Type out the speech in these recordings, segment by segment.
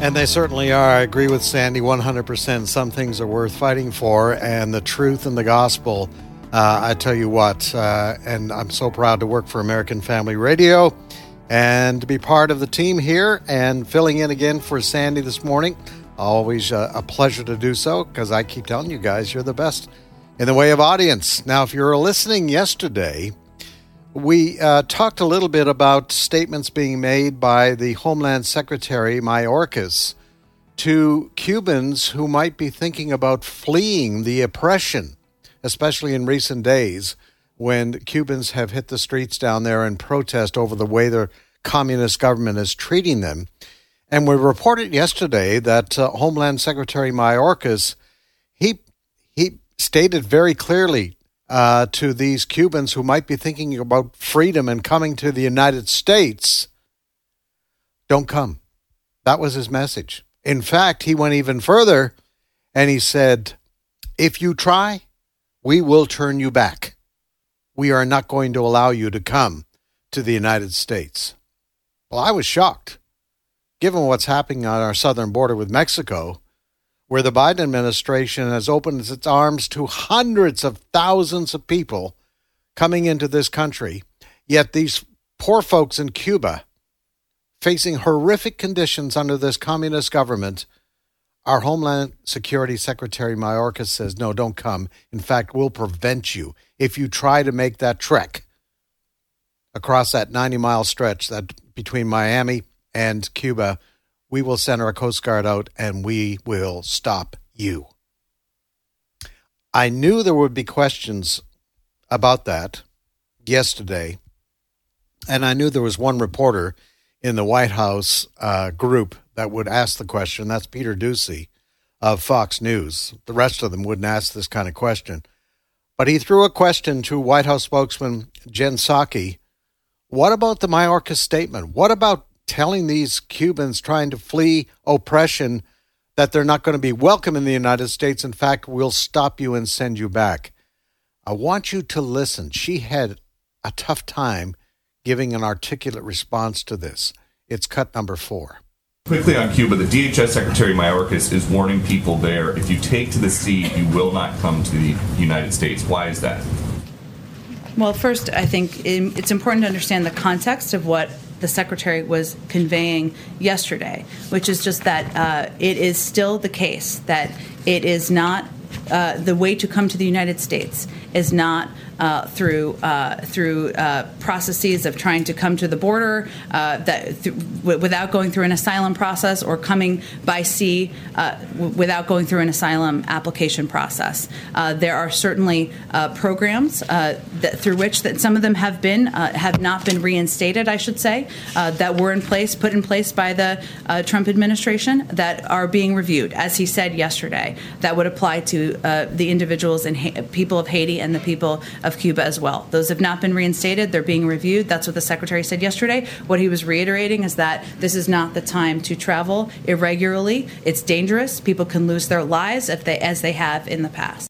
And they certainly are. I agree with Sandy 100%. Some things are worth fighting for, and the truth and the gospel. Uh, I tell you what, uh, and I'm so proud to work for American Family Radio and to be part of the team here and filling in again for Sandy this morning. Always uh, a pleasure to do so because I keep telling you guys you're the best in the way of audience. Now, if you were listening yesterday, we uh, talked a little bit about statements being made by the Homeland Secretary, Mayorkas, to Cubans who might be thinking about fleeing the oppression, especially in recent days when Cubans have hit the streets down there in protest over the way their communist government is treating them. And we reported yesterday that uh, Homeland Secretary Mayorkas, he, he stated very clearly uh, to these Cubans who might be thinking about freedom and coming to the United States don't come. That was his message. In fact, he went even further and he said, If you try, we will turn you back. We are not going to allow you to come to the United States. Well, I was shocked. Given what's happening on our southern border with Mexico, where the Biden administration has opened its arms to hundreds of thousands of people coming into this country. Yet these poor folks in Cuba, facing horrific conditions under this communist government, our Homeland Security Secretary Mayorkas says, no, don't come. In fact, we'll prevent you if you try to make that trek across that 90 mile stretch that between Miami and Cuba we will send our Coast Guard out and we will stop you. I knew there would be questions about that yesterday, and I knew there was one reporter in the White House uh, group that would ask the question. That's Peter Doocy of Fox News. The rest of them wouldn't ask this kind of question. But he threw a question to White House spokesman Jen Psaki. What about the Mayorkas statement? What about telling these Cubans trying to flee oppression that they're not going to be welcome in the United States. In fact, we'll stop you and send you back. I want you to listen. She had a tough time giving an articulate response to this. It's cut number four. Quickly on Cuba, the DHS Secretary Mayorkas is warning people there if you take to the sea, you will not come to the United States. Why is that? Well, first, I think um, it's important to understand the context of what the secretary was conveying yesterday, which is just that uh, it is still the case that it is not uh, the way to come to the United States is not uh, through uh, through uh, processes of trying to come to the border uh, that th- without going through an asylum process or coming by sea uh, w- without going through an asylum application process. there are certainly programs that, through which that some of them have been have not been reinstated, I should say, that were in place, put in place by the Trump administration that are being reviewed, as he said yesterday. That would apply to the individuals and ha- people of Haiti and the people of Cuba as well. Those have not been reinstated, they're being reviewed. That's what the Secretary said yesterday. What he was reiterating is that this is not the time to travel irregularly. It's dangerous. People can lose their lives if they, as they have in the past.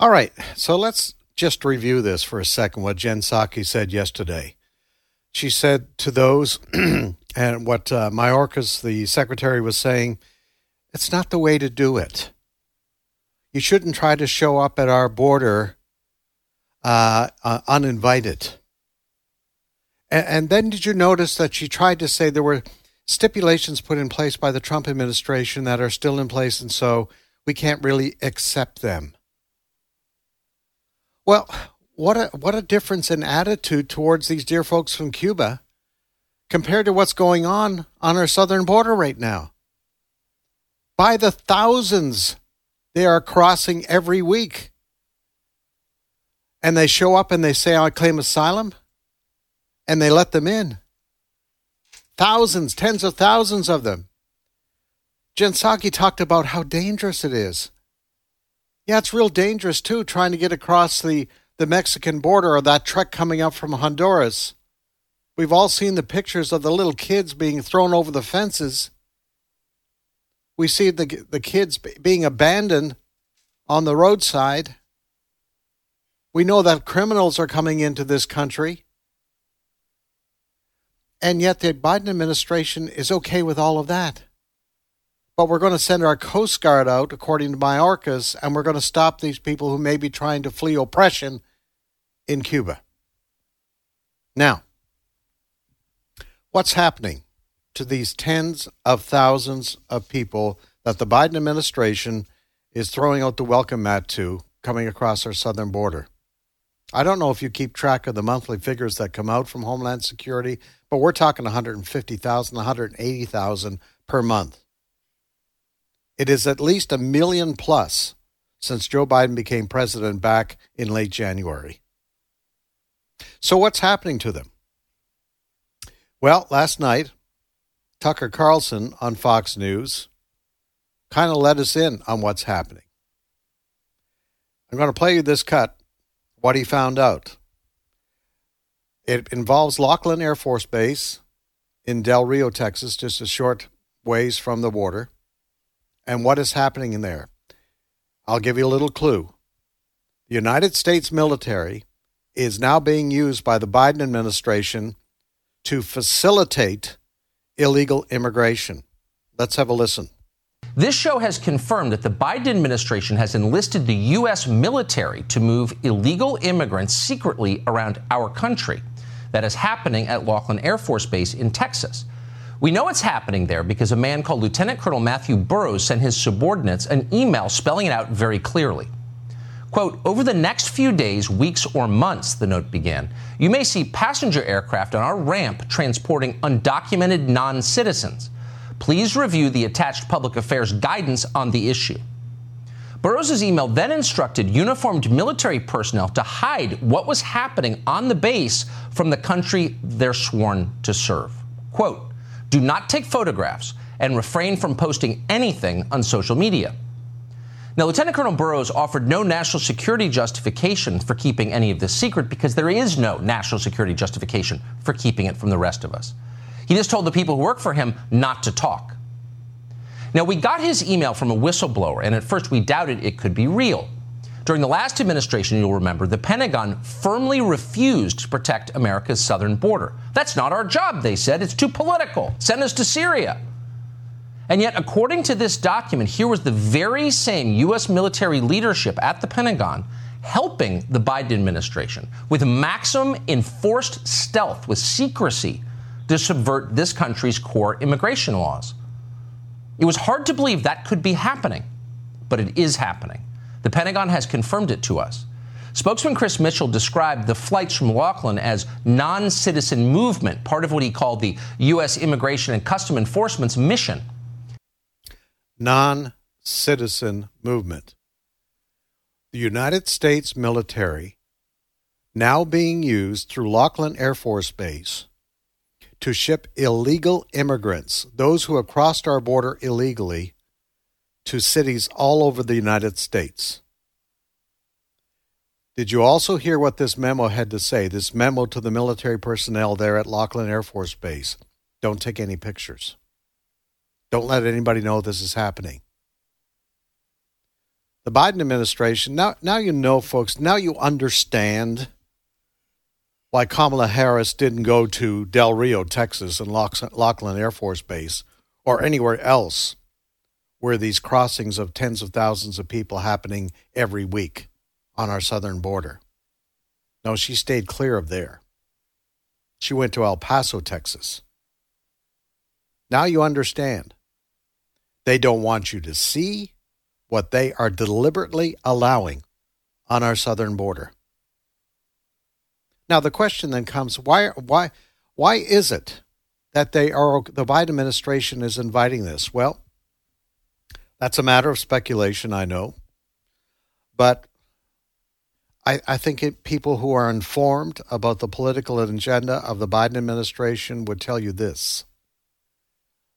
All right, so let's just review this for a second what Jen Psaki said yesterday. She said to those, and what uh, Mayorkas, the secretary, was saying, it's not the way to do it you shouldn't try to show up at our border uh, uh, uninvited. And, and then did you notice that she tried to say there were stipulations put in place by the Trump administration that are still in place, and so we can't really accept them? Well, what a what a difference in attitude towards these dear folks from Cuba compared to what's going on on our southern border right now. By the thousands, they are crossing every week. And they show up and they say, I claim asylum, and they let them in. Thousands, tens of thousands of them. Jen Psaki talked about how dangerous it is. Yeah, it's real dangerous too, trying to get across the, the Mexican border or that truck coming up from Honduras. We've all seen the pictures of the little kids being thrown over the fences. We see the, the kids being abandoned on the roadside. We know that criminals are coming into this country. And yet the Biden administration is okay with all of that. But we're going to send our Coast Guard out, according to Mayorkas, and we're going to stop these people who may be trying to flee oppression in Cuba. Now, what's happening to these tens of thousands of people that the Biden administration is throwing out the welcome mat to coming across our southern border? I don't know if you keep track of the monthly figures that come out from Homeland Security, but we're talking 150,000, 180,000 per month. It is at least a million plus since Joe Biden became president back in late January. So, what's happening to them? Well, last night, Tucker Carlson on Fox News kind of let us in on what's happening. I'm going to play you this cut, what he found out. It involves Laughlin Air Force Base in Del Rio, Texas, just a short ways from the border and what is happening in there. I'll give you a little clue. The United States military is now being used by the Biden administration to facilitate illegal immigration. Let's have a listen. This show has confirmed that the Biden administration has enlisted the U.S. military to move illegal immigrants secretly around our country. That is happening at Laughlin Air Force Base in Texas. We know it's happening there because a man called Lieutenant Colonel Matthew Burrows sent his subordinates an email spelling it out very clearly. Quote, over the next few days, weeks, or months, the note began, you may see passenger aircraft on our ramp transporting undocumented non citizens. Please review the attached public affairs guidance on the issue. Burrows' email then instructed uniformed military personnel to hide what was happening on the base from the country they're sworn to serve. Quote, do not take photographs and refrain from posting anything on social media. Now, Lieutenant Colonel Burrows offered no national security justification for keeping any of this secret because there is no national security justification for keeping it from the rest of us. He just told the people who work for him not to talk. Now, we got his email from a whistleblower, and at first we doubted it could be real. During the last administration, you'll remember, the Pentagon firmly refused to protect America's southern border. That's not our job, they said. It's too political. Send us to Syria. And yet, according to this document, here was the very same U.S. military leadership at the Pentagon helping the Biden administration with maximum enforced stealth, with secrecy, to subvert this country's core immigration laws. It was hard to believe that could be happening, but it is happening. The Pentagon has confirmed it to us. Spokesman Chris Mitchell described the flights from Laughlin as non citizen movement, part of what he called the U.S. Immigration and Custom Enforcement's mission. Non citizen movement. The United States military, now being used through Laughlin Air Force Base to ship illegal immigrants, those who have crossed our border illegally, to cities all over the United States. Did you also hear what this memo had to say? This memo to the military personnel there at Laughlin Air Force Base. Don't take any pictures. Don't let anybody know this is happening. The Biden administration, now, now you know, folks, now you understand why Kamala Harris didn't go to Del Rio, Texas, and Laughlin Air Force Base or anywhere else where these crossings of tens of thousands of people happening every week on our southern border. No, she stayed clear of there. She went to El Paso, Texas. Now you understand. They don't want you to see what they are deliberately allowing on our southern border. Now the question then comes why why why is it that they are the Biden administration is inviting this? Well, that's a matter of speculation, I know. But I, I think it, people who are informed about the political agenda of the Biden administration would tell you this.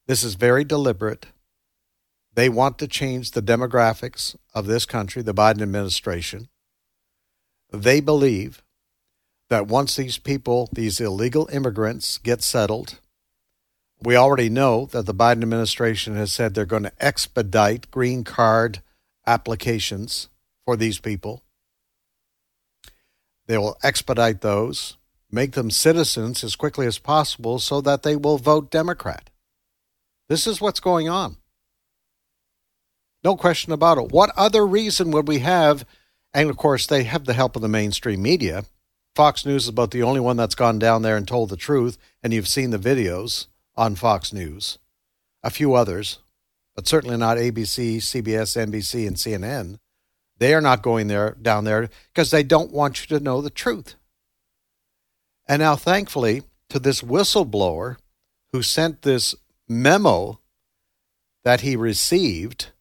This is very deliberate. They want to change the demographics of this country, the Biden administration. They believe that once these people, these illegal immigrants, get settled, we already know that the Biden administration has said they're going to expedite green card applications for these people. They will expedite those, make them citizens as quickly as possible so that they will vote Democrat. This is what's going on. No question about it. What other reason would we have? And of course, they have the help of the mainstream media. Fox News is about the only one that's gone down there and told the truth, and you've seen the videos on Fox News. A few others, but certainly not ABC, CBS, NBC, and CNN. They are not going there down there because they don't want you to know the truth. And now, thankfully, to this whistleblower who sent this memo that he received,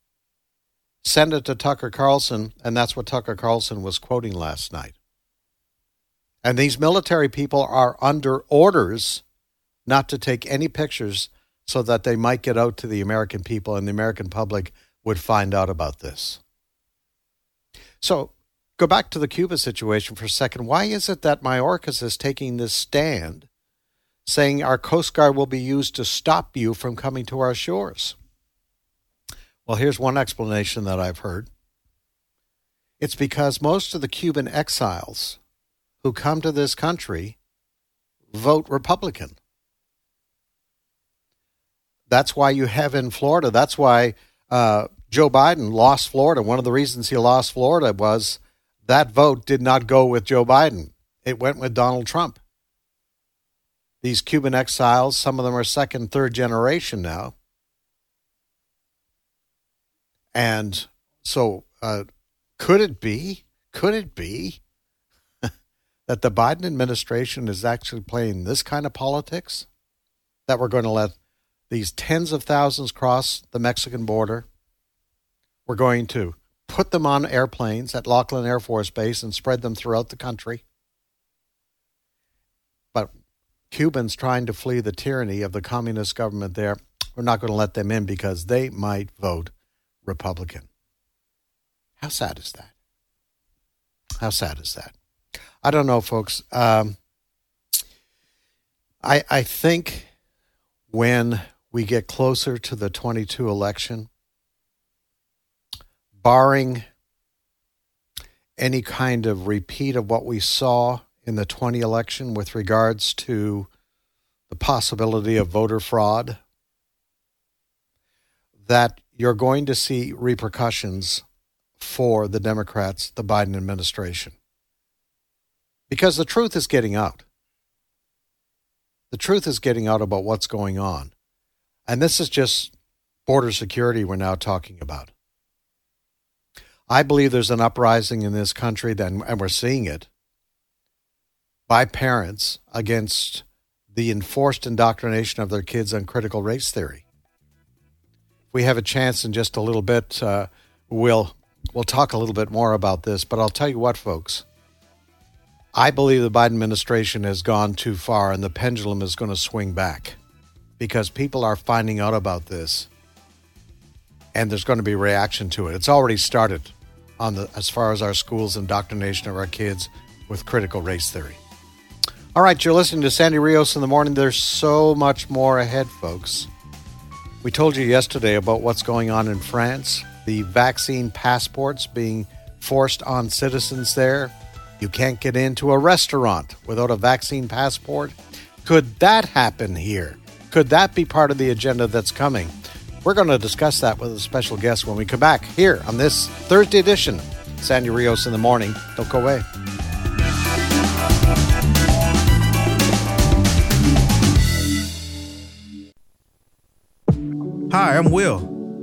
send it to Tucker Carlson, and that's what Tucker Carlson was quoting last night. And these military people are under orders not to take any pictures so that they might get out to the American people and the American public would find out about this. So go back to the Cuba situation for a second. Why is it that Mayorkas is taking this stand saying our Coast Guard will be used to stop you from coming to our shores? Well, here's one explanation that I've heard. It's because most of the Cuban exiles who come to this country vote Republican. That's why you have in Florida, that's why uh, Joe Biden lost Florida. One of the reasons he lost Florida was that vote did not go with Joe Biden, it went with Donald Trump. These Cuban exiles, some of them are second, third generation now. And so, uh, could it be, could it be that the Biden administration is actually playing this kind of politics? That we're going to let these tens of thousands cross the Mexican border? We're going to put them on airplanes at Laughlin Air Force Base and spread them throughout the country. But Cubans trying to flee the tyranny of the communist government there, we're not going to let them in because they might vote Republican. How sad is that? How sad is that? I don't know, folks. Um, I I think when we get closer to the 22 election, barring any kind of repeat of what we saw in the 20 election with regards to the possibility of voter fraud, that you're going to see repercussions for the Democrats, the Biden administration. Because the truth is getting out. The truth is getting out about what's going on. And this is just border security we're now talking about. I believe there's an uprising in this country, and we're seeing it, by parents against the enforced indoctrination of their kids on critical race theory. We have a chance in just a little bit, uh, we'll we'll talk a little bit more about this. But I'll tell you what, folks. I believe the Biden administration has gone too far, and the pendulum is going to swing back because people are finding out about this and there's going to be reaction to it. It's already started on the as far as our schools indoctrination of our kids with critical race theory. All right, you're listening to Sandy Rios in the morning. There's so much more ahead, folks. We told you yesterday about what's going on in France, the vaccine passports being forced on citizens there. You can't get into a restaurant without a vaccine passport. Could that happen here? Could that be part of the agenda that's coming? We're going to discuss that with a special guest when we come back here on this Thursday edition, Sandy Rios in the morning. Don't go away. Hi, I'm Will.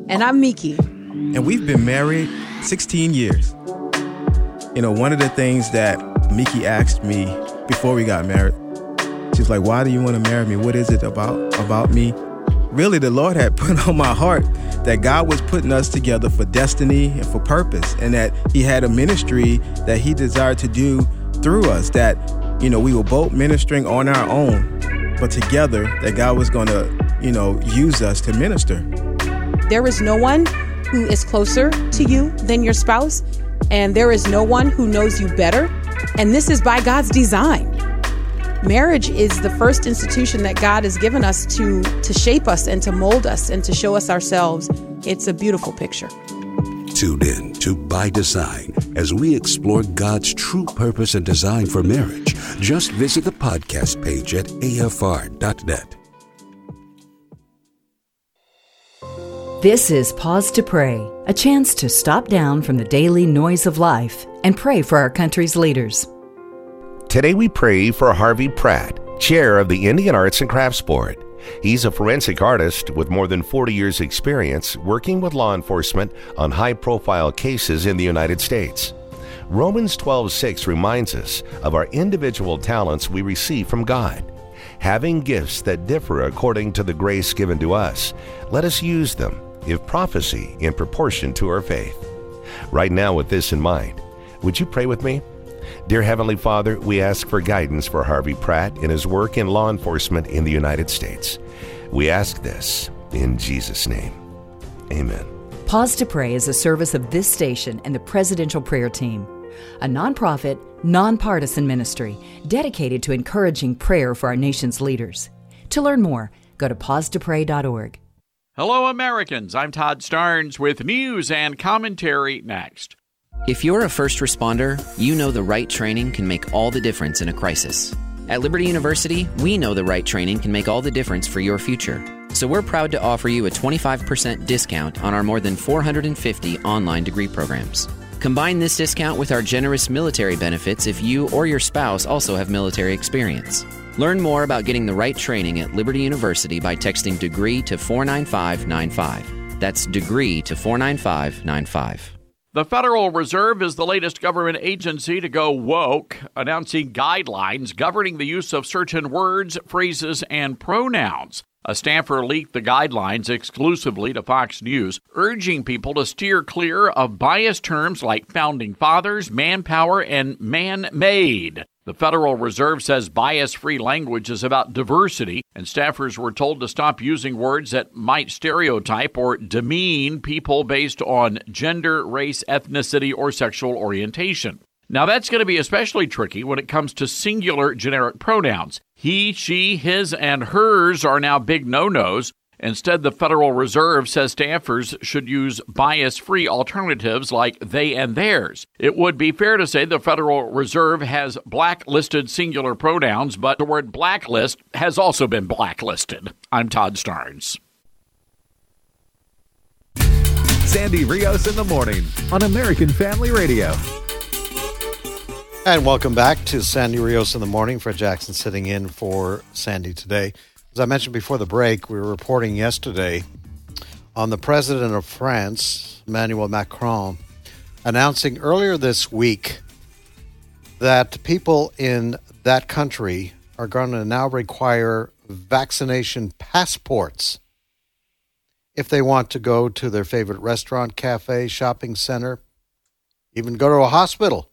And I'm Miki. And we've been married 16 years. You know, one of the things that Miki asked me before we got married, She's like, "Why do you want to marry me? What is it about about me?" Really, the Lord had put on my heart that God was putting us together for destiny and for purpose, and that He had a ministry that He desired to do through us. That you know, we were both ministering on our own, but together, that God was going to, you know, use us to minister. There is no one who is closer to you than your spouse, and there is no one who knows you better. And this is by God's design. Marriage is the first institution that God has given us to, to shape us and to mold us and to show us ourselves. It's a beautiful picture. Tune in to By Design as we explore God's true purpose and design for marriage. Just visit the podcast page at afr.net. This is Pause to Pray, a chance to stop down from the daily noise of life and pray for our country's leaders. Today we pray for Harvey Pratt, chair of the Indian Arts and Crafts Board. He's a forensic artist with more than 40 years' experience working with law enforcement on high profile cases in the United States. Romans 12:6 reminds us of our individual talents we receive from God. Having gifts that differ according to the grace given to us, let us use them if prophecy in proportion to our faith. Right now, with this in mind, would you pray with me? Dear Heavenly Father, we ask for guidance for Harvey Pratt in his work in law enforcement in the United States. We ask this in Jesus' name. Amen. Pause to Pray is a service of this station and the Presidential Prayer Team, a nonprofit, nonpartisan ministry dedicated to encouraging prayer for our nation's leaders. To learn more, go to pausetopray.org. Hello, Americans. I'm Todd Starnes with news and commentary next. If you're a first responder, you know the right training can make all the difference in a crisis. At Liberty University, we know the right training can make all the difference for your future. So we're proud to offer you a 25% discount on our more than 450 online degree programs. Combine this discount with our generous military benefits if you or your spouse also have military experience. Learn more about getting the right training at Liberty University by texting degree to 49595. That's degree to 49595. The Federal Reserve is the latest government agency to go woke, announcing guidelines governing the use of certain words, phrases, and pronouns. A staffer leaked the guidelines exclusively to Fox News, urging people to steer clear of biased terms like founding fathers, manpower, and man made. The Federal Reserve says bias free language is about diversity, and staffers were told to stop using words that might stereotype or demean people based on gender, race, ethnicity, or sexual orientation. Now, that's going to be especially tricky when it comes to singular generic pronouns. He, she, his, and hers are now big no nos. Instead, the Federal Reserve says staffers should use bias free alternatives like they and theirs. It would be fair to say the Federal Reserve has blacklisted singular pronouns, but the word blacklist has also been blacklisted. I'm Todd Starnes. Sandy Rios in the morning on American Family Radio. And welcome back to Sandy Rios in the morning. Fred Jackson sitting in for Sandy today. As I mentioned before the break, we were reporting yesterday on the president of France, Emmanuel Macron, announcing earlier this week that people in that country are going to now require vaccination passports if they want to go to their favorite restaurant, cafe, shopping center, even go to a hospital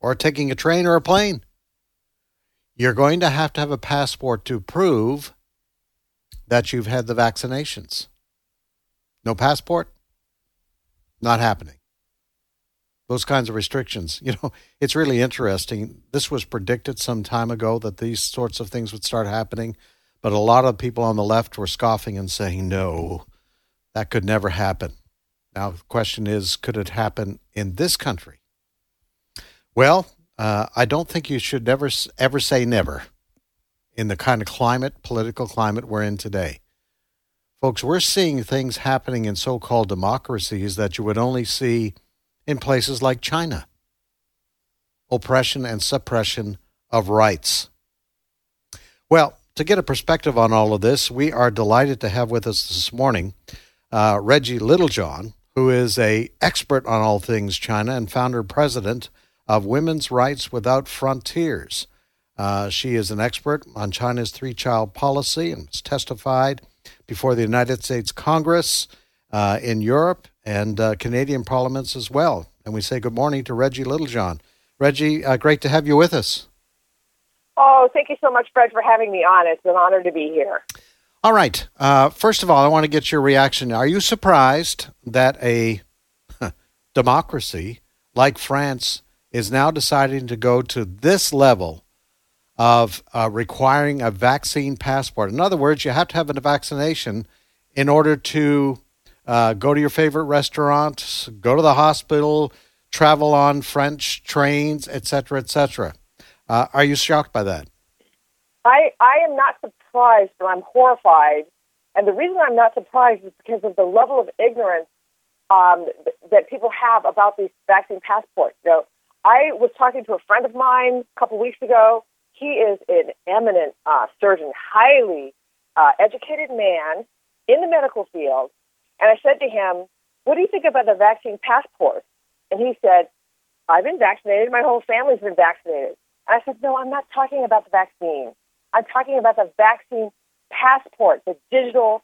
or taking a train or a plane you're going to have to have a passport to prove that you've had the vaccinations. No passport? Not happening. Those kinds of restrictions. You know, it's really interesting. This was predicted some time ago that these sorts of things would start happening, but a lot of people on the left were scoffing and saying, no, that could never happen. Now, the question is, could it happen in this country? Well, uh, I don't think you should never ever say never in the kind of climate, political climate we're in today. Folks, we're seeing things happening in so called democracies that you would only see in places like China oppression and suppression of rights. Well, to get a perspective on all of this, we are delighted to have with us this morning uh, Reggie Littlejohn, who is a expert on all things China and founder president of Women's Rights Without Frontiers. Uh, she is an expert on China's three child policy and has testified before the United States Congress uh, in Europe and uh, Canadian parliaments as well. And we say good morning to Reggie Littlejohn. Reggie, uh, great to have you with us. Oh, thank you so much, Fred, for having me on. It's an honor to be here. All right. Uh, first of all, I want to get your reaction. Are you surprised that a democracy like France is now deciding to go to this level of uh, requiring a vaccine passport? In other words, you have to have a vaccination in order to uh, go to your favorite restaurant, go to the hospital, travel on French trains, etc., etc. Uh, are you shocked by that? I, I am not surprised, but I'm horrified. And the reason I'm not surprised is because of the level of ignorance um, th- that people have about these vaccine passports. You know, I was talking to a friend of mine a couple weeks ago. He is an eminent uh, surgeon, highly uh, educated man in the medical field. And I said to him, What do you think about the vaccine passport? And he said, I've been vaccinated. My whole family's been vaccinated. And I said, No, I'm not talking about the vaccine. I'm talking about the vaccine passport, the digital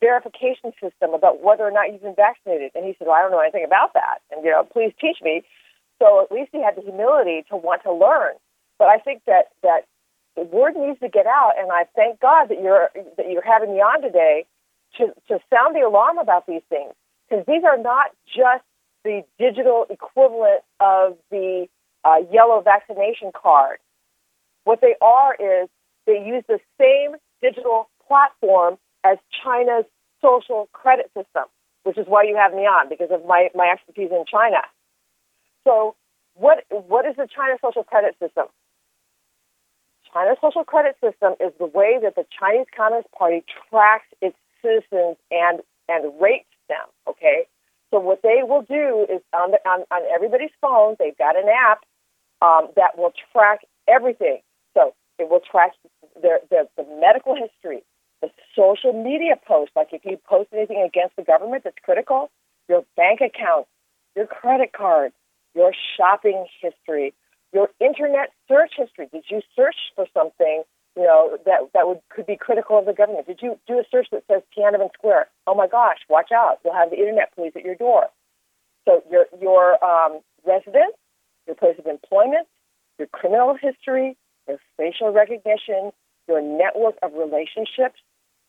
verification system about whether or not you've been vaccinated. And he said, Well, I don't know anything about that. And, you know, please teach me. So at least he had the humility to want to learn. But I think that, that the word needs to get out. And I thank God that you're, that you're having me on today to, to sound the alarm about these things. Because these are not just the digital equivalent of the uh, yellow vaccination card. What they are is they use the same digital platform as China's social credit system, which is why you have me on because of my, my expertise in China. So, what what is the China social credit system? China's social credit system is the way that the Chinese Communist Party tracks its citizens and and rates them. Okay, so what they will do is on the, on, on everybody's phone, they've got an app um, that will track everything. So it will track their, their the medical history, the social media posts. Like if you post anything against the government that's critical, your bank account, your credit cards, your shopping history, your internet search history. Did you search for something you know that that would could be critical of the government? Did you do a search that says Tiananmen Square? Oh my gosh, watch out! You'll have the internet police at your door. So your your um, residence, your place of employment, your criminal history, your facial recognition, your network of relationships,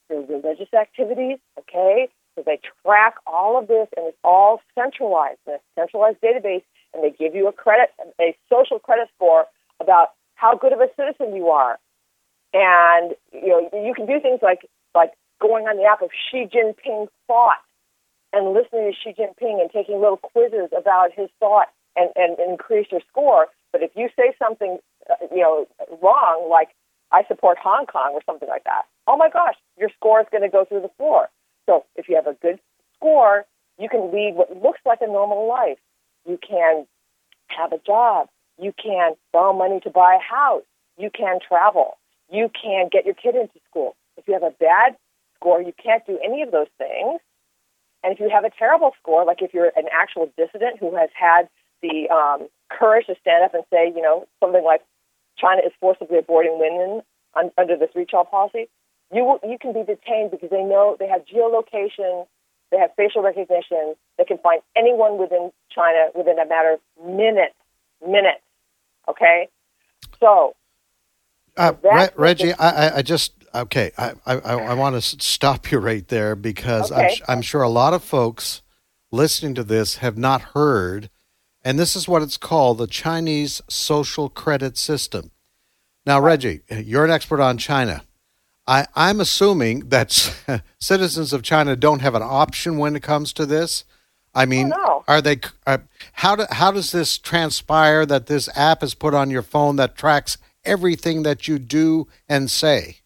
your religious activities. Okay, so they track all of this, and it's all centralized in a centralized database, and they give you a credit, a social credit score about how good of a citizen you are. And you know, you can do things like like going on the app of Xi Jinping thought and listening to Xi Jinping and taking little quizzes about his thought and, and, and increase your score. But if you say something, uh, you know, wrong, like I support Hong Kong or something like that, oh my gosh, your score is going to go through the floor. So if you have a good score, you can lead what looks like a normal life. You can have a job. You can borrow money to buy a house. You can travel you can get your kid into school. If you have a bad score, you can't do any of those things. And if you have a terrible score, like if you're an actual dissident who has had the um, courage to stand up and say, you know, something like China is forcibly aborting women un- under this three-child policy, you will, you can be detained because they know they have geolocation, they have facial recognition, they can find anyone within China within a matter of minutes, minutes. Okay, so uh, Re- Reggie, I, I, just okay. I, I, I want to stop you right there because okay. I'm, I'm sure a lot of folks listening to this have not heard, and this is what it's called: the Chinese social credit system. Now, Reggie, you're an expert on China. I, I'm assuming that citizens of China don't have an option when it comes to this. I mean, oh, no. are they? Are, how do, how does this transpire that this app is put on your phone that tracks everything that you do and say?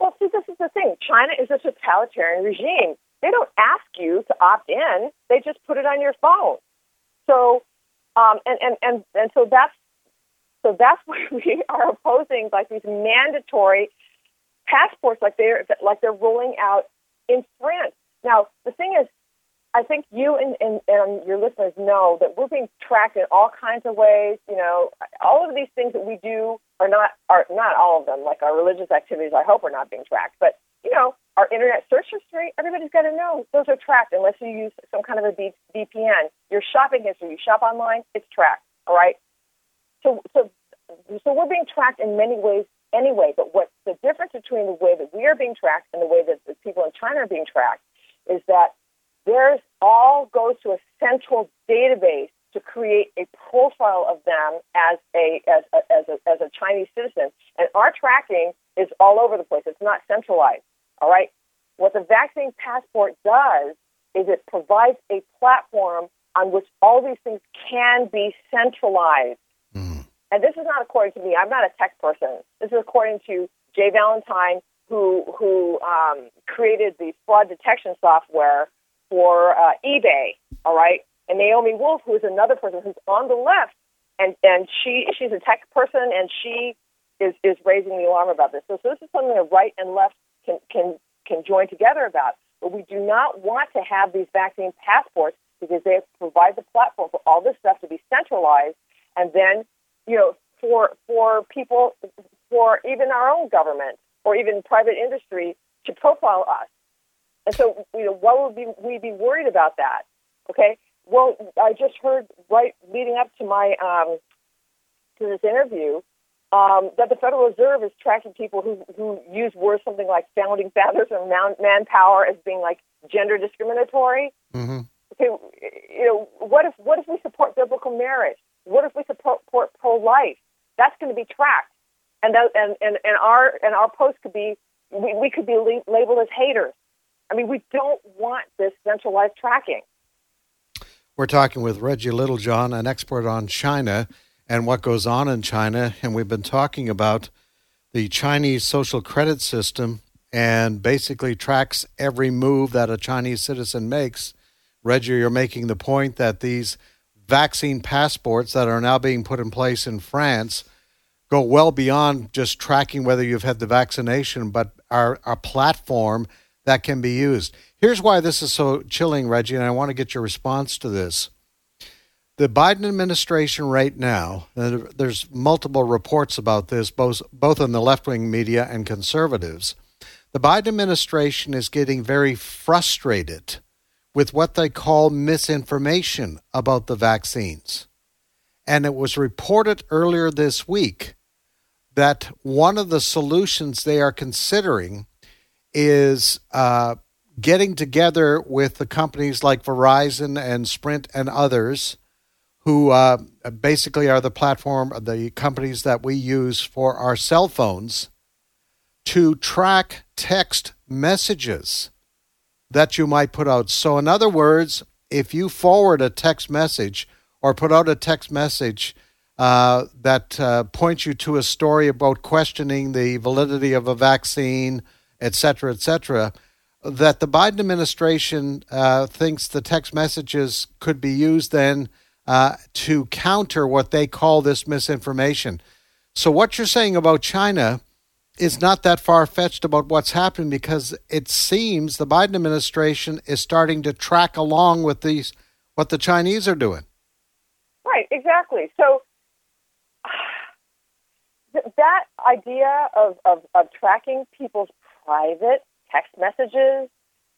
Well, see, this is the thing. China is a totalitarian regime. They don't ask you to opt in. They just put it on your phone. So, um, and, and, and, and so that's so that's why we are opposing like these mandatory passports, like they're like they're rolling out in France. Now, the thing is, I think you and, and, and your listeners know that we're being tracked in all kinds of ways. You know, all of these things that we do are not are not all of them. Like our religious activities, I hope are not being tracked. But you know, our internet search history, everybody's got to know those are tracked unless you use some kind of a VPN. Your shopping history, you shop online, it's tracked. All right. So so so we're being tracked in many ways anyway. But what's the difference between the way that we are being tracked and the way that the people in China are being tracked is that theirs all goes to a central database to create a profile of them as a as a, as a, as a Chinese citizen. And our tracking is all over the place. It's not centralized. All right. What the vaccine passport does is it provides a platform on which all these things can be centralized. Mm. And this is not according to me. I'm not a tech person. This is according to Jay Valentine, who who um, created the fraud detection software for uh, eBay. All right, and Naomi Wolf, who is another person who's on the left, and and she she's a tech person, and she is is raising the alarm about this. So, so this is something that right and left can can can join together about. But we do not want to have these vaccine passports because they provide the platform for all this stuff to be centralized, and then you know for for people for even our own government or even private industry to profile us and so, you know, why would we, we be worried about that? Okay. Well, I just heard right leading up to my um, to this interview um, that the Federal Reserve is tracking people who who use words something like founding fathers or man, manpower as being like gender discriminatory. Mm-hmm. Okay, you know, what if what if we support biblical marriage? What if we support pro life? That's going to be tracked, and that, and and and our and our posts could be we, we could be labeled as haters. I mean, we don't want this centralized tracking. We're talking with Reggie Littlejohn, an expert on China and what goes on in China. And we've been talking about the Chinese social credit system and basically tracks every move that a Chinese citizen makes. Reggie, you're making the point that these vaccine passports that are now being put in place in France go well beyond just tracking whether you've had the vaccination, but are a platform that can be used. Here's why this is so chilling, Reggie, and I want to get your response to this. The Biden administration right now, there's multiple reports about this, both, both in the left wing media and conservatives. The Biden administration is getting very frustrated with what they call misinformation about the vaccines. And it was reported earlier this week that one of the solutions they are considering is uh, getting together with the companies like Verizon and Sprint and others who uh, basically are the platform, the companies that we use for our cell phones to track text messages that you might put out. So, in other words, if you forward a text message or put out a text message uh, that uh, points you to a story about questioning the validity of a vaccine, et cetera, et cetera, that the Biden administration uh, thinks the text messages could be used then uh, to counter what they call this misinformation. So, what you're saying about China is not that far fetched about what's happening because it seems the Biden administration is starting to track along with these what the Chinese are doing. Right, exactly. So that idea of, of, of tracking people's private text messages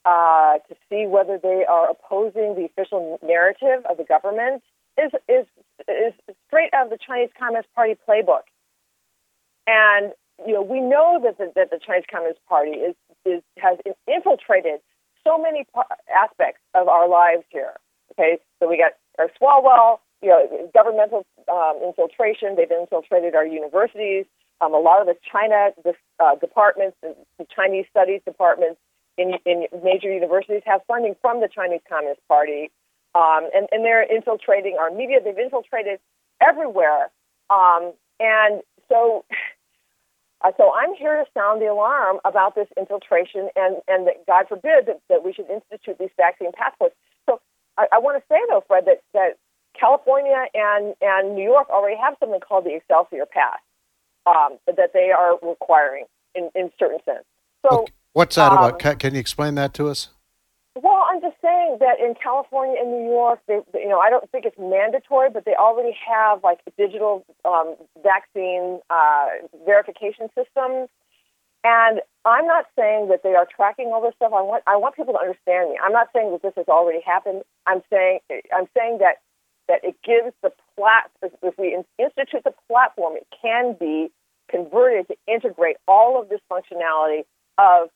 uh, to see whether they are opposing the official narrative of the government is is is straight out of the Chinese Communist Party playbook. And you know, we know that the, that the Chinese Communist Party is is has infiltrated so many aspects of our lives here. Okay, so we got our Swalwell, you know, governmental um, infiltration. They've infiltrated our universities. Um, a lot of the China uh, departments, the Chinese studies departments in, in major universities have funding from the Chinese Communist Party, um, and, and they're infiltrating our media. They've infiltrated everywhere, um, and so. Uh, so I'm here to sound the alarm about this infiltration, and, and that God forbid that, that we should institute these vaccine passports. So I, I want to say, though, Fred, that, that California and, and New York already have something called the Excelsior Pass um, that they are requiring in, in certain sense. So, okay. what's that um, about? Can, can, you explain that to us? Well, I'm just saying that in California and New York, they, you know, I don't think it's mandatory, but they already have like digital um, vaccine uh, verification systems. And I'm not saying that they are tracking all this stuff. I want I want people to understand me. I'm not saying that this has already happened. I'm saying I'm saying that that it gives the platform, if we institute the platform, it can be converted to integrate all of this functionality of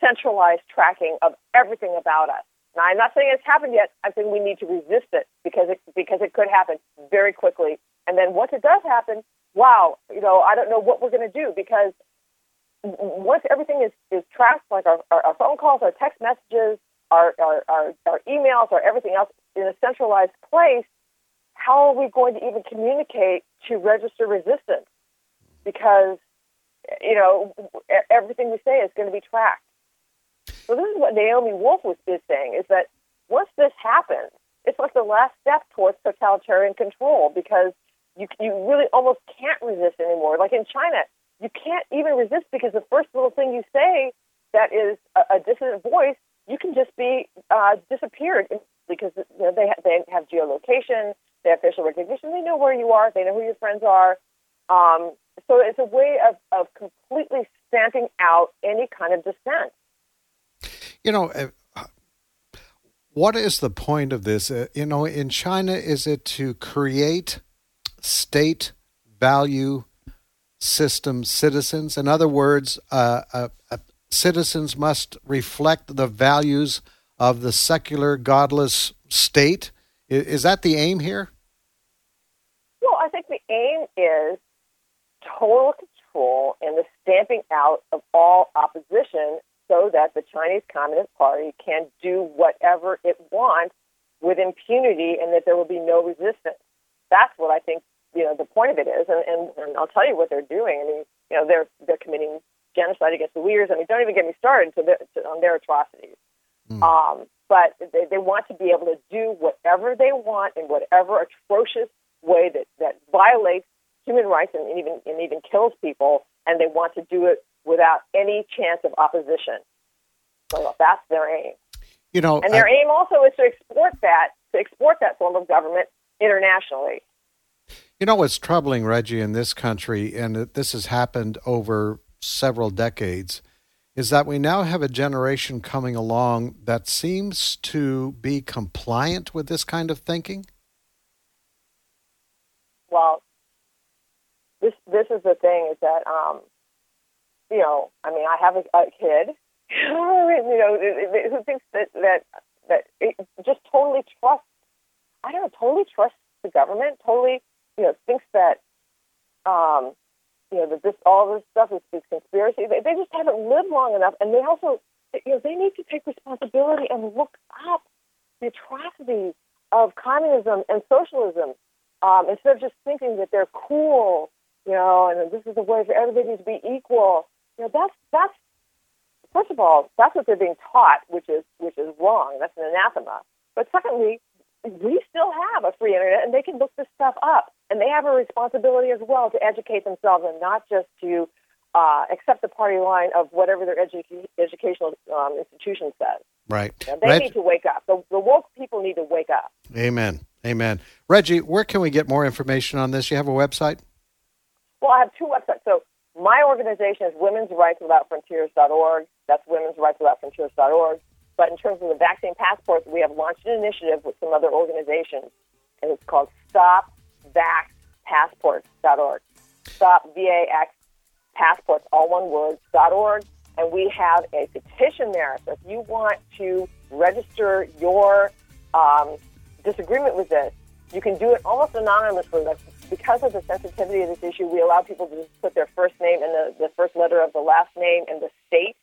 centralized tracking of everything about us. Now, I'm not saying it's happened yet. I'm saying we need to resist it because it because it could happen very quickly. And then once it does happen, wow, you know, I don't know what we're going to do because once everything is, is tracked, like our, our, our phone calls, our text messages, our, our, our, our emails, or everything else in a centralized place, how are we going to even communicate to register resistance? Because, you know, everything we say is going to be tracked. So this is what Naomi Wolf was is saying is that once this happens, it's like the last step towards totalitarian control because you you really almost can't resist anymore. Like in China, you can't even resist because the first little thing you say that is a, a dissident voice, you can just be uh, disappeared because you know, they ha- they have geolocation, they have facial recognition, they know where you are, they know who your friends are. Um, so it's a way of, of completely stamping out any kind of dissent. You know, uh, what is the point of this? Uh, you know, in China, is it to create state value system citizens? In other words, uh, uh, uh, citizens must reflect the values of the secular, godless state. Is, that the aim here? Well, I think the aim is total control and the stamping out of all opposition so that the Chinese Communist Party can do whatever it wants with impunity and that there will be no resistance. That's what I think you know the point of it is, and, and, and I'll tell you what they're doing. I mean, you know, they're they're committing genocide against the Uyghurs. I mean, don't even get me started to, to on their atrocities. Mm. Um, but they, they want to be able to do whatever they want in whatever atrocious way that, that violates human rights and even and even kills people, and they want to do it without any chance of opposition. So that's their aim. You know, and their I, aim also is to export that to export that form of government internationally. You know what's troubling, Reggie, in this country, and this has happened over several decades, is that we now have a generation coming along that seems to be compliant with this kind of thinking. Well, this this is the thing is that um, you know, I mean, I have a, a kid, you know, who thinks that that that it just totally trusts. I don't know, totally trusts the government. Totally, you know, thinks that, um, you know, that this all this stuff is, is conspiracy. They, they just haven't lived long enough, and they also, you know, they need to take responsibility and look up the atrocities of communism and socialism um, instead of just thinking that they're cool, you know, and this is the way for everybody to be equal. You know, that's that's first of all, that's what they're being taught, which is which is wrong. That's an anathema. But secondly, we still have a free internet, and they can look this stuff up, and they have a responsibility as well to educate themselves, and not just to uh, accept the party line of whatever their edu- educational um, institution says. Right. You know, they Reg- need to wake up. The, the woke people need to wake up. Amen. Amen. Reggie, where can we get more information on this? You have a website? Well, I have two websites. So my organization is Women's Rights Without Frontiers.org. That's Women's Rights Without Frontiers.org. But in terms of the vaccine passports, we have launched an initiative with some other organizations, and it's called StopVaxPassports.org. Stop V-A-X passports, all one word, .org. And we have a petition there. So if you want to register your um, disagreement with this, you can do it almost anonymously. Like because of the sensitivity of this issue, we allow people to just put their first name and the, the first letter of the last name and the state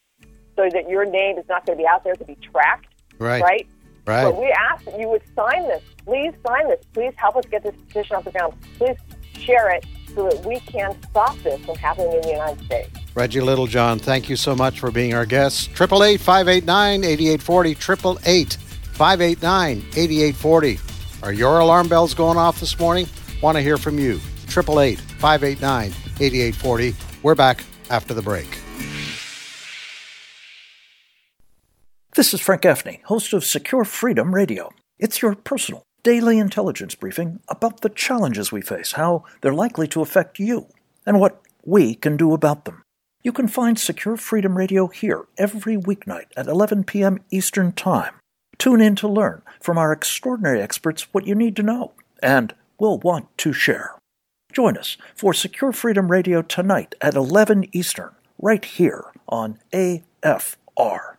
so that your name is not going to be out there to be tracked. Right. Right? Right. So we ask that you would sign this. Please sign this. Please help us get this petition off the ground. Please share it so that we can stop this from happening in the United States. Reggie Littlejohn, thank you so much for being our guest. 888 589 8840. 888 589 8840. Are your alarm bells going off this morning? Want to hear from you. 888 589 8840. We're back after the break. This is Frank Gaffney, host of Secure Freedom Radio. It's your personal daily intelligence briefing about the challenges we face, how they're likely to affect you, and what we can do about them. You can find Secure Freedom Radio here every weeknight at 11 p.m. Eastern Time. Tune in to learn from our extraordinary experts what you need to know and will want to share. Join us for Secure Freedom Radio tonight at 11 Eastern, right here on AFR.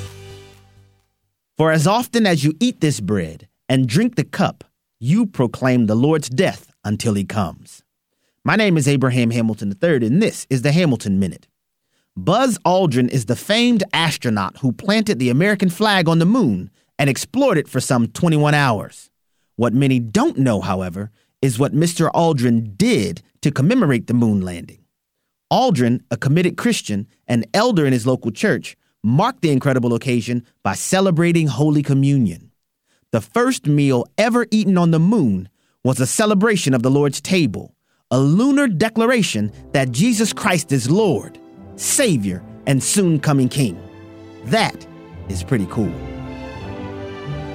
For as often as you eat this bread and drink the cup, you proclaim the Lord's death until he comes. My name is Abraham Hamilton III, and this is the Hamilton Minute. Buzz Aldrin is the famed astronaut who planted the American flag on the moon and explored it for some 21 hours. What many don't know, however, is what Mr. Aldrin did to commemorate the moon landing. Aldrin, a committed Christian and elder in his local church, marked the incredible occasion by celebrating Holy Communion. The first meal ever eaten on the moon was a celebration of the Lord's table, a lunar declaration that Jesus Christ is Lord, Savior, and soon coming King. That is pretty cool.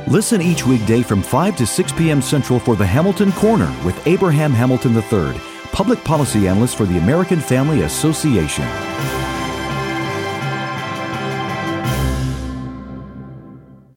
Listen each weekday from 5 to 6 p.m. Central for the Hamilton Corner with Abraham Hamilton III, public policy analyst for the American Family Association.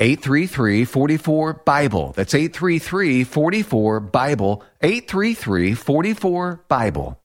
833 44 Bible. That's 833 44 Bible. 833 44 Bible.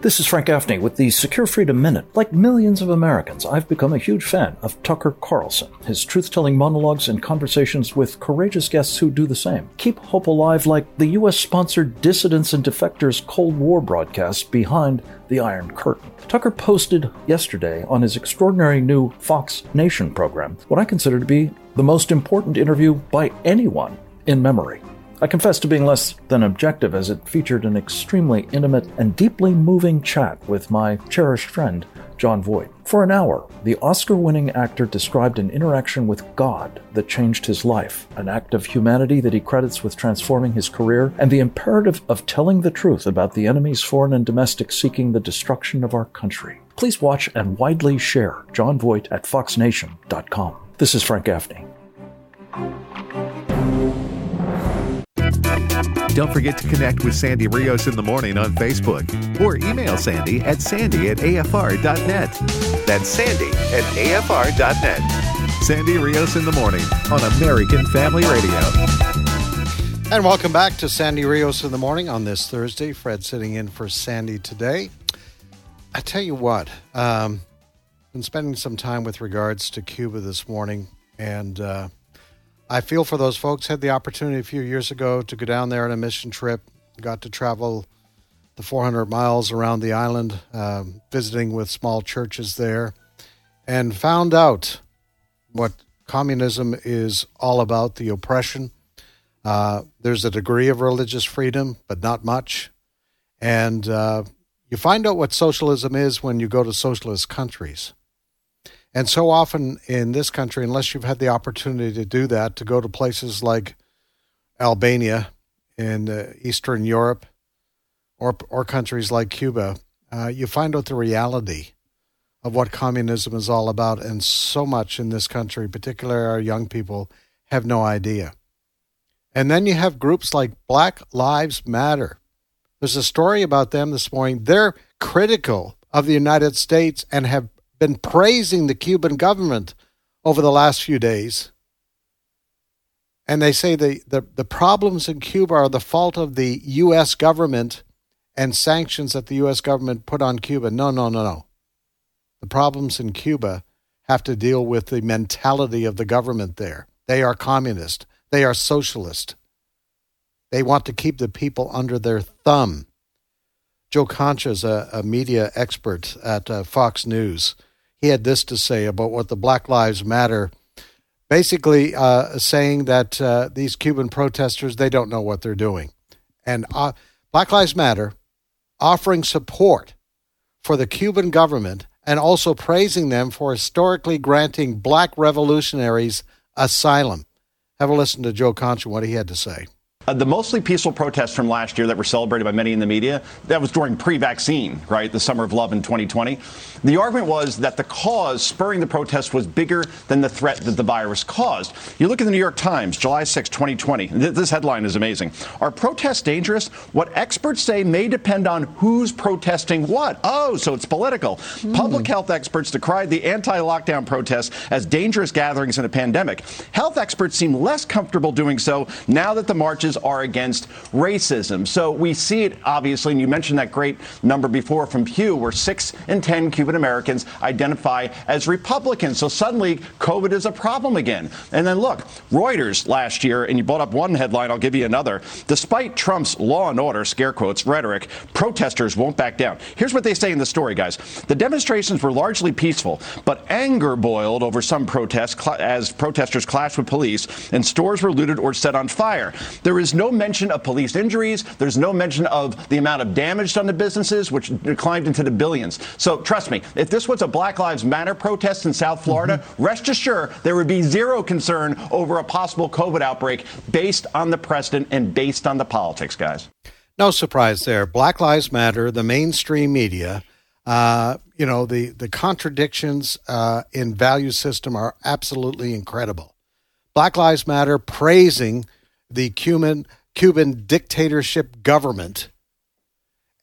This is Frank Gaffney with the Secure Freedom Minute. Like millions of Americans, I've become a huge fan of Tucker Carlson, his truth telling monologues and conversations with courageous guests who do the same. Keep hope alive like the U.S. sponsored Dissidents and Defectors Cold War broadcast Behind the Iron Curtain. Tucker posted yesterday on his extraordinary new Fox Nation program what I consider to be the most important interview by anyone in memory. I confess to being less than objective as it featured an extremely intimate and deeply moving chat with my cherished friend, Jon Voight. For an hour, the Oscar winning actor described an interaction with God that changed his life, an act of humanity that he credits with transforming his career, and the imperative of telling the truth about the enemies, foreign and domestic, seeking the destruction of our country. Please watch and widely share Jon Voight at foxnation.com. This is Frank Gaffney. Don't forget to connect with Sandy Rios in the morning on Facebook or email Sandy at sandy at afr.net. That's sandy at afr.net. Sandy Rios in the morning on American Family Radio. And welcome back to Sandy Rios in the morning on this Thursday. Fred sitting in for Sandy today. I tell you what, um, been spending some time with regards to Cuba this morning, and uh, I feel for those folks. Had the opportunity a few years ago to go down there on a mission trip. Got to travel the 400 miles around the island, um, visiting with small churches there, and found out what communism is all about the oppression. Uh, there's a degree of religious freedom, but not much. And uh, you find out what socialism is when you go to socialist countries. And so often in this country, unless you've had the opportunity to do that, to go to places like Albania in uh, Eastern Europe or, or countries like Cuba, uh, you find out the reality of what communism is all about. And so much in this country, particularly our young people, have no idea. And then you have groups like Black Lives Matter. There's a story about them this morning. They're critical of the United States and have been praising the Cuban government over the last few days. And they say the, the, the problems in Cuba are the fault of the U.S. government and sanctions that the U.S. government put on Cuba. No, no, no, no. The problems in Cuba have to deal with the mentality of the government there. They are communist, they are socialist. They want to keep the people under their thumb. Joe Concha is a, a media expert at uh, Fox News. He had this to say about what the Black Lives Matter, basically uh, saying that uh, these Cuban protesters they don't know what they're doing, and uh, Black Lives Matter offering support for the Cuban government and also praising them for historically granting black revolutionaries asylum. Have a listen to Joe Concha, what he had to say. Uh, the mostly peaceful protests from last year that were celebrated by many in the media, that was during pre vaccine, right? The summer of love in 2020. The argument was that the cause spurring the protests was bigger than the threat that the virus caused. You look at the New York Times, July 6, 2020. This headline is amazing. Are protests dangerous? What experts say may depend on who's protesting what. Oh, so it's political. Mm. Public health experts decried the anti lockdown protests as dangerous gatherings in a pandemic. Health experts seem less comfortable doing so now that the marches are against racism. So we see it obviously, and you mentioned that great number before from Pew, where six in 10 Cuban Americans identify as Republicans. So suddenly, COVID is a problem again. And then look, Reuters last year, and you brought up one headline, I'll give you another. Despite Trump's law and order, scare quotes, rhetoric, protesters won't back down. Here's what they say in the story, guys. The demonstrations were largely peaceful, but anger boiled over some protests as protesters clashed with police and stores were looted or set on fire. There is there's no mention of police injuries. There's no mention of the amount of damage done to businesses, which climbed into the billions. So trust me, if this was a Black Lives Matter protest in South Florida, mm-hmm. rest assured there would be zero concern over a possible COVID outbreak based on the precedent and based on the politics, guys. No surprise there. Black Lives Matter, the mainstream media, uh, you know, the, the contradictions uh, in value system are absolutely incredible. Black Lives Matter praising the Cuban Cuban dictatorship government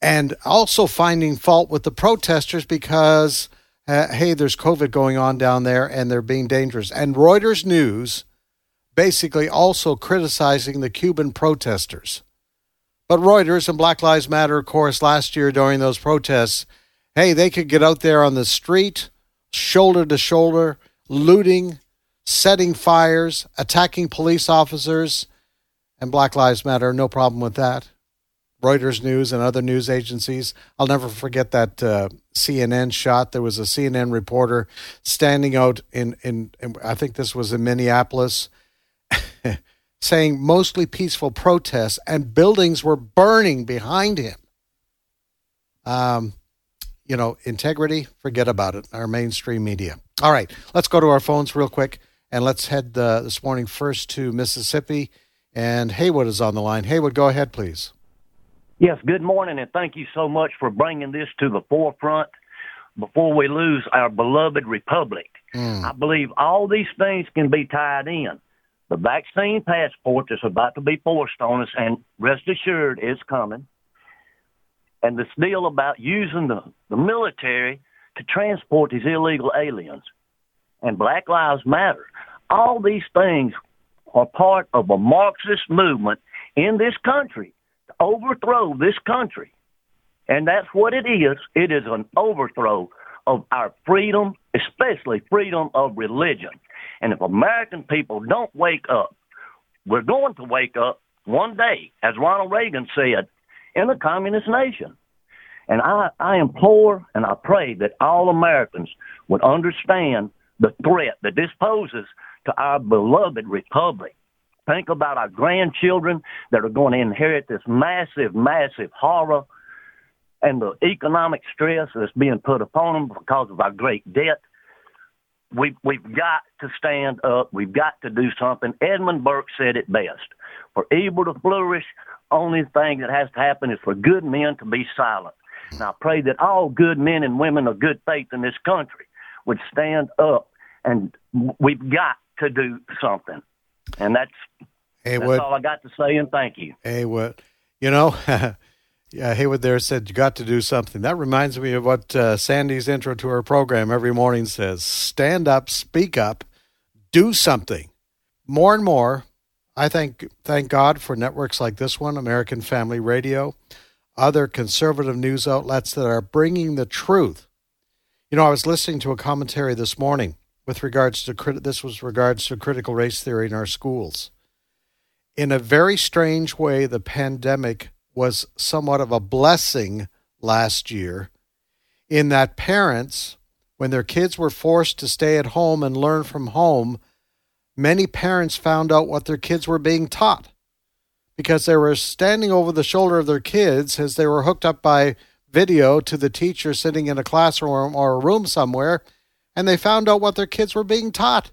and also finding fault with the protesters because uh, hey there's covid going on down there and they're being dangerous. And Reuters news basically also criticizing the Cuban protesters. But Reuters and Black Lives Matter of course last year during those protests hey they could get out there on the street shoulder to shoulder looting setting fires attacking police officers and Black Lives Matter. No problem with that. Reuters News and other news agencies. I'll never forget that uh, CNN shot. There was a CNN reporter standing out in, in, in I think this was in Minneapolis, saying mostly peaceful protests, and buildings were burning behind him. Um, you know, integrity, forget about it. Our mainstream media. All right, let's go to our phones real quick, and let's head uh, this morning first to Mississippi. And Haywood is on the line. Haywood, go ahead, please. Yes, good morning, and thank you so much for bringing this to the forefront before we lose our beloved republic. Mm. I believe all these things can be tied in. The vaccine passport is about to be forced on us, and rest assured, it's coming. And this deal about using the, the military to transport these illegal aliens and Black Lives Matter. All these things are part of a Marxist movement in this country to overthrow this country. And that's what it is. It is an overthrow of our freedom, especially freedom of religion. And if American people don't wake up, we're going to wake up one day, as Ronald Reagan said, in a communist nation. And I, I implore and I pray that all Americans would understand the threat that this poses to our beloved republic. Think about our grandchildren that are going to inherit this massive, massive horror and the economic stress that's being put upon them because of our great debt. We've, we've got to stand up. We've got to do something. Edmund Burke said it best: "For evil to flourish, only thing that has to happen is for good men to be silent." And I pray that all good men and women of good faith in this country would stand up, and we've got to do something. And that's Hey, that's what- all I got to say. And thank you. Hey, what you know? yeah, Haywood there said you got to do something. That reminds me of what uh, Sandy's intro to her program every morning says: "Stand up, speak up, do something." More and more, I thank thank God for networks like this one, American Family Radio, other conservative news outlets that are bringing the truth. You know, I was listening to a commentary this morning with regards to crit- this was regards to critical race theory in our schools. In a very strange way, the pandemic was somewhat of a blessing last year in that parents, when their kids were forced to stay at home and learn from home, many parents found out what their kids were being taught because they were standing over the shoulder of their kids as they were hooked up by video to the teacher sitting in a classroom or a room somewhere, and they found out what their kids were being taught.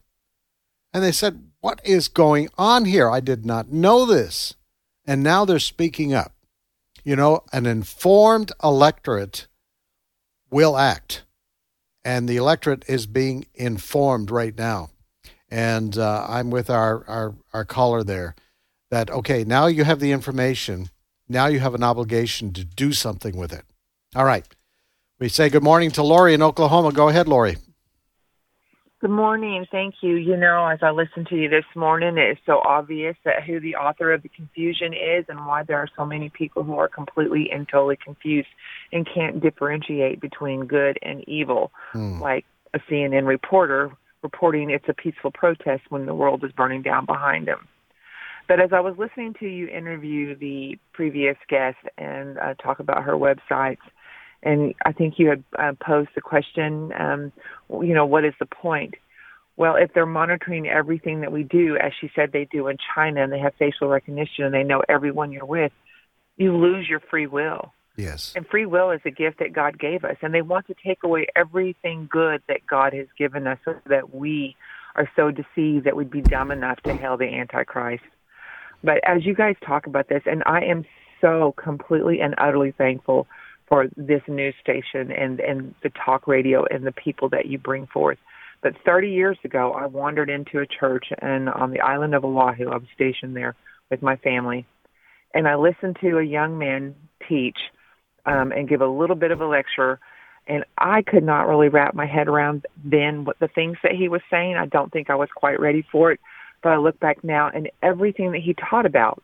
And they said, What is going on here? I did not know this. And now they're speaking up. You know, an informed electorate will act. And the electorate is being informed right now. And uh, I'm with our, our, our caller there that, okay, now you have the information. Now you have an obligation to do something with it. All right. We say good morning to Lori in Oklahoma. Go ahead, Lori. Good morning. Thank you. You know, as I listened to you this morning, it's so obvious that who the author of the confusion is and why there are so many people who are completely and totally confused and can't differentiate between good and evil, like a CNN reporter reporting it's a peaceful protest when the world is burning down behind them. But as I was listening to you interview the previous guest and uh, talk about her websites, and I think you had uh, posed the question, um, you know, what is the point? Well, if they're monitoring everything that we do, as she said they do in China, and they have facial recognition and they know everyone you're with, you lose your free will. Yes. And free will is a gift that God gave us, and they want to take away everything good that God has given us so that we are so deceived that we'd be dumb enough to hail the Antichrist. But as you guys talk about this, and I am so completely and utterly thankful for this news station and, and the talk radio and the people that you bring forth. But 30 years ago, I wandered into a church and on the island of Oahu, I was stationed there with my family, and I listened to a young man teach um, and give a little bit of a lecture. And I could not really wrap my head around then what the things that he was saying. I don't think I was quite ready for it. But I look back now, and everything that he taught about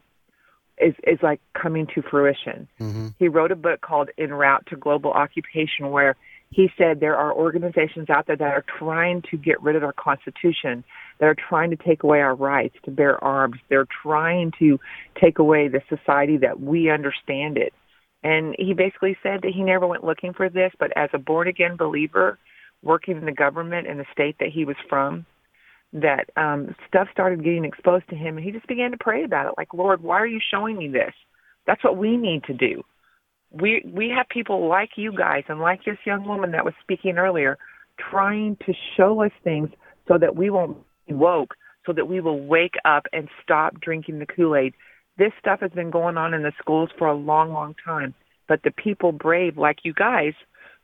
is is like coming to fruition. Mm-hmm. He wrote a book called En Route to Global Occupation, where he said there are organizations out there that are trying to get rid of our Constitution, that are trying to take away our rights to bear arms. They're trying to take away the society that we understand it. And he basically said that he never went looking for this, but as a born again believer, working in the government in the state that he was from, that um, stuff started getting exposed to him, and he just began to pray about it. Like, Lord, why are you showing me this? That's what we need to do. We we have people like you guys and like this young woman that was speaking earlier, trying to show us things so that we won't be woke, so that we will wake up and stop drinking the Kool Aid. This stuff has been going on in the schools for a long, long time. But the people brave like you guys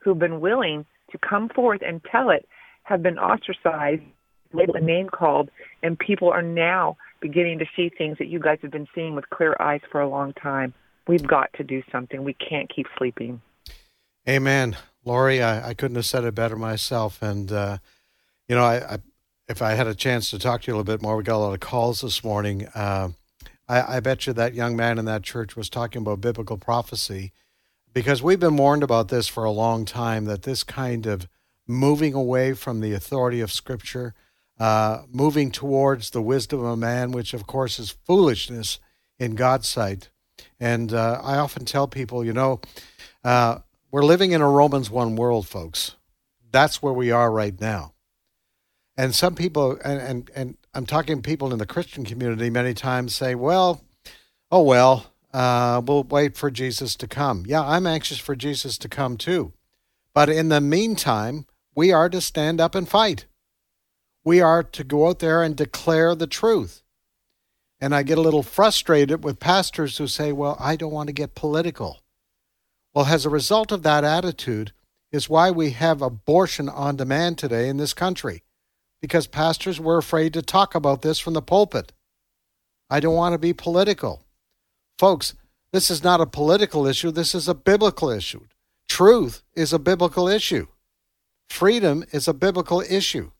who've been willing to come forth and tell it have been ostracized, and name called, and people are now beginning to see things that you guys have been seeing with clear eyes for a long time. We've got to do something. We can't keep sleeping. Amen. Lori, I, I couldn't have said it better myself. And, uh, you know, I, I, if I had a chance to talk to you a little bit more, we got a lot of calls this morning. Uh, I, I bet you that young man in that church was talking about biblical prophecy because we've been warned about this for a long time that this kind of moving away from the authority of Scripture, uh, moving towards the wisdom of man, which of course is foolishness in God's sight. And uh, I often tell people, you know, uh, we're living in a Romans 1 world, folks. That's where we are right now. And some people, and, and, and I'm talking people in the Christian community many times say, well, oh, well, uh, we'll wait for Jesus to come. Yeah, I'm anxious for Jesus to come too. But in the meantime, we are to stand up and fight. We are to go out there and declare the truth. And I get a little frustrated with pastors who say, well, I don't want to get political. Well, as a result of that attitude, is why we have abortion on demand today in this country, because pastors were afraid to talk about this from the pulpit. I don't want to be political. Folks, this is not a political issue, this is a biblical issue. Truth is a biblical issue. Freedom is a biblical issue.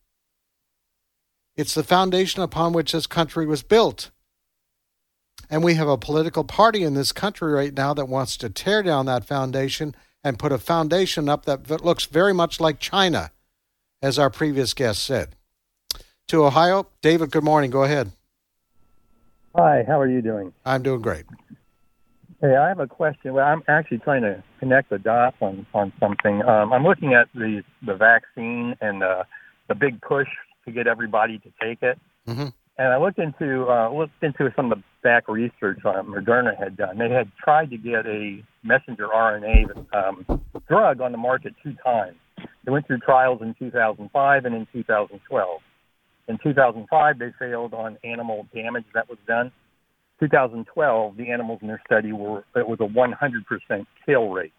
It's the foundation upon which this country was built. And we have a political party in this country right now that wants to tear down that foundation and put a foundation up that looks very much like China, as our previous guest said. To Ohio, David, good morning. Go ahead. Hi, how are you doing? I'm doing great. Hey, I have a question. Well, I'm actually trying to connect the dots on, on something. Um, I'm looking at the the vaccine and the the big push to get everybody to take it. Mm-hmm. And I looked into uh, looked into some of the back research uh, Moderna had done. They had tried to get a messenger RNA um, drug on the market two times. They went through trials in 2005 and in 2012. In 2005, they failed on animal damage that was done. 2012, the animals in their study were it was a 100% kill rate.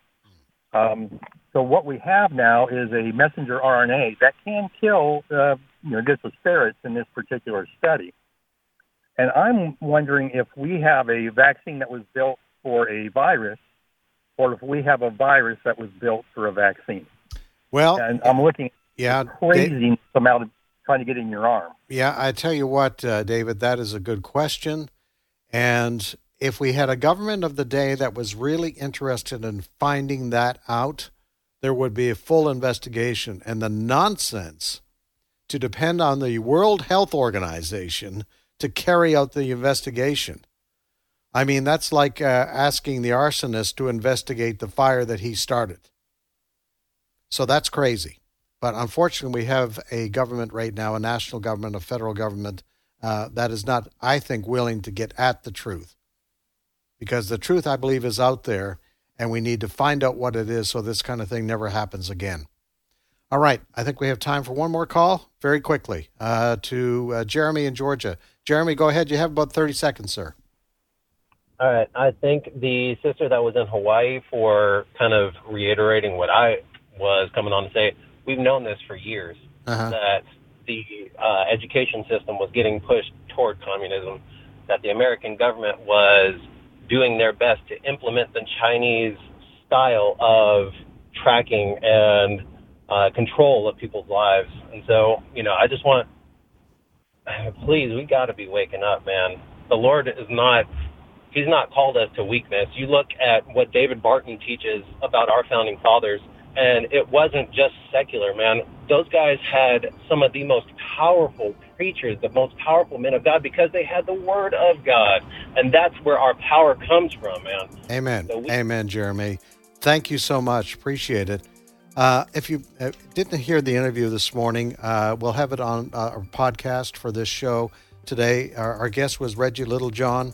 Um, so what we have now is a messenger RNA that can kill, uh, you know, just the ferrets in this particular study. And I'm wondering if we have a vaccine that was built for a virus, or if we have a virus that was built for a vaccine. Well, and I'm looking yeah, crazy amount of trying to get in your arm. Yeah, I tell you what, uh, David, that is a good question. And if we had a government of the day that was really interested in finding that out, there would be a full investigation. And the nonsense to depend on the World Health Organization to carry out the investigation. I mean, that's like uh, asking the arsonist to investigate the fire that he started. So that's crazy. But unfortunately, we have a government right now, a national government, a federal government, uh, that is not, I think, willing to get at the truth. Because the truth, I believe, is out there, and we need to find out what it is so this kind of thing never happens again. All right, I think we have time for one more call very quickly uh, to uh, Jeremy in Georgia. Jeremy, go ahead. You have about 30 seconds, sir. All right. I think the sister that was in Hawaii for kind of reiterating what I was coming on to say, we've known this for years uh-huh. that the uh, education system was getting pushed toward communism, that the American government was doing their best to implement the Chinese style of tracking and uh, control of people's lives. And so, you know, I just want, please, we got to be waking up, man. The Lord is not, He's not called us to weakness. You look at what David Barton teaches about our founding fathers, and it wasn't just secular, man. Those guys had some of the most powerful preachers, the most powerful men of God, because they had the Word of God. And that's where our power comes from, man. Amen. So we- Amen, Jeremy. Thank you so much. Appreciate it. Uh, if you uh, didn't hear the interview this morning, uh, we'll have it on uh, our podcast for this show today. Our, our guest was Reggie Littlejohn.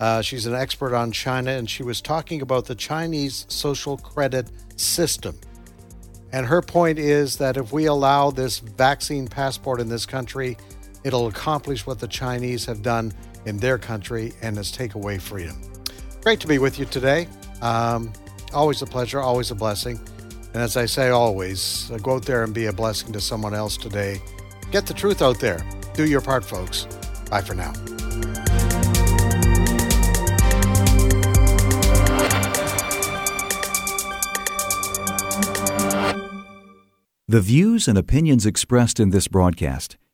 Uh, she's an expert on China, and she was talking about the Chinese social credit system. And her point is that if we allow this vaccine passport in this country, it'll accomplish what the Chinese have done in their country and is take away freedom. Great to be with you today. Um, always a pleasure, always a blessing. And as I say always, uh, go out there and be a blessing to someone else today. Get the truth out there. Do your part, folks. Bye for now. The views and opinions expressed in this broadcast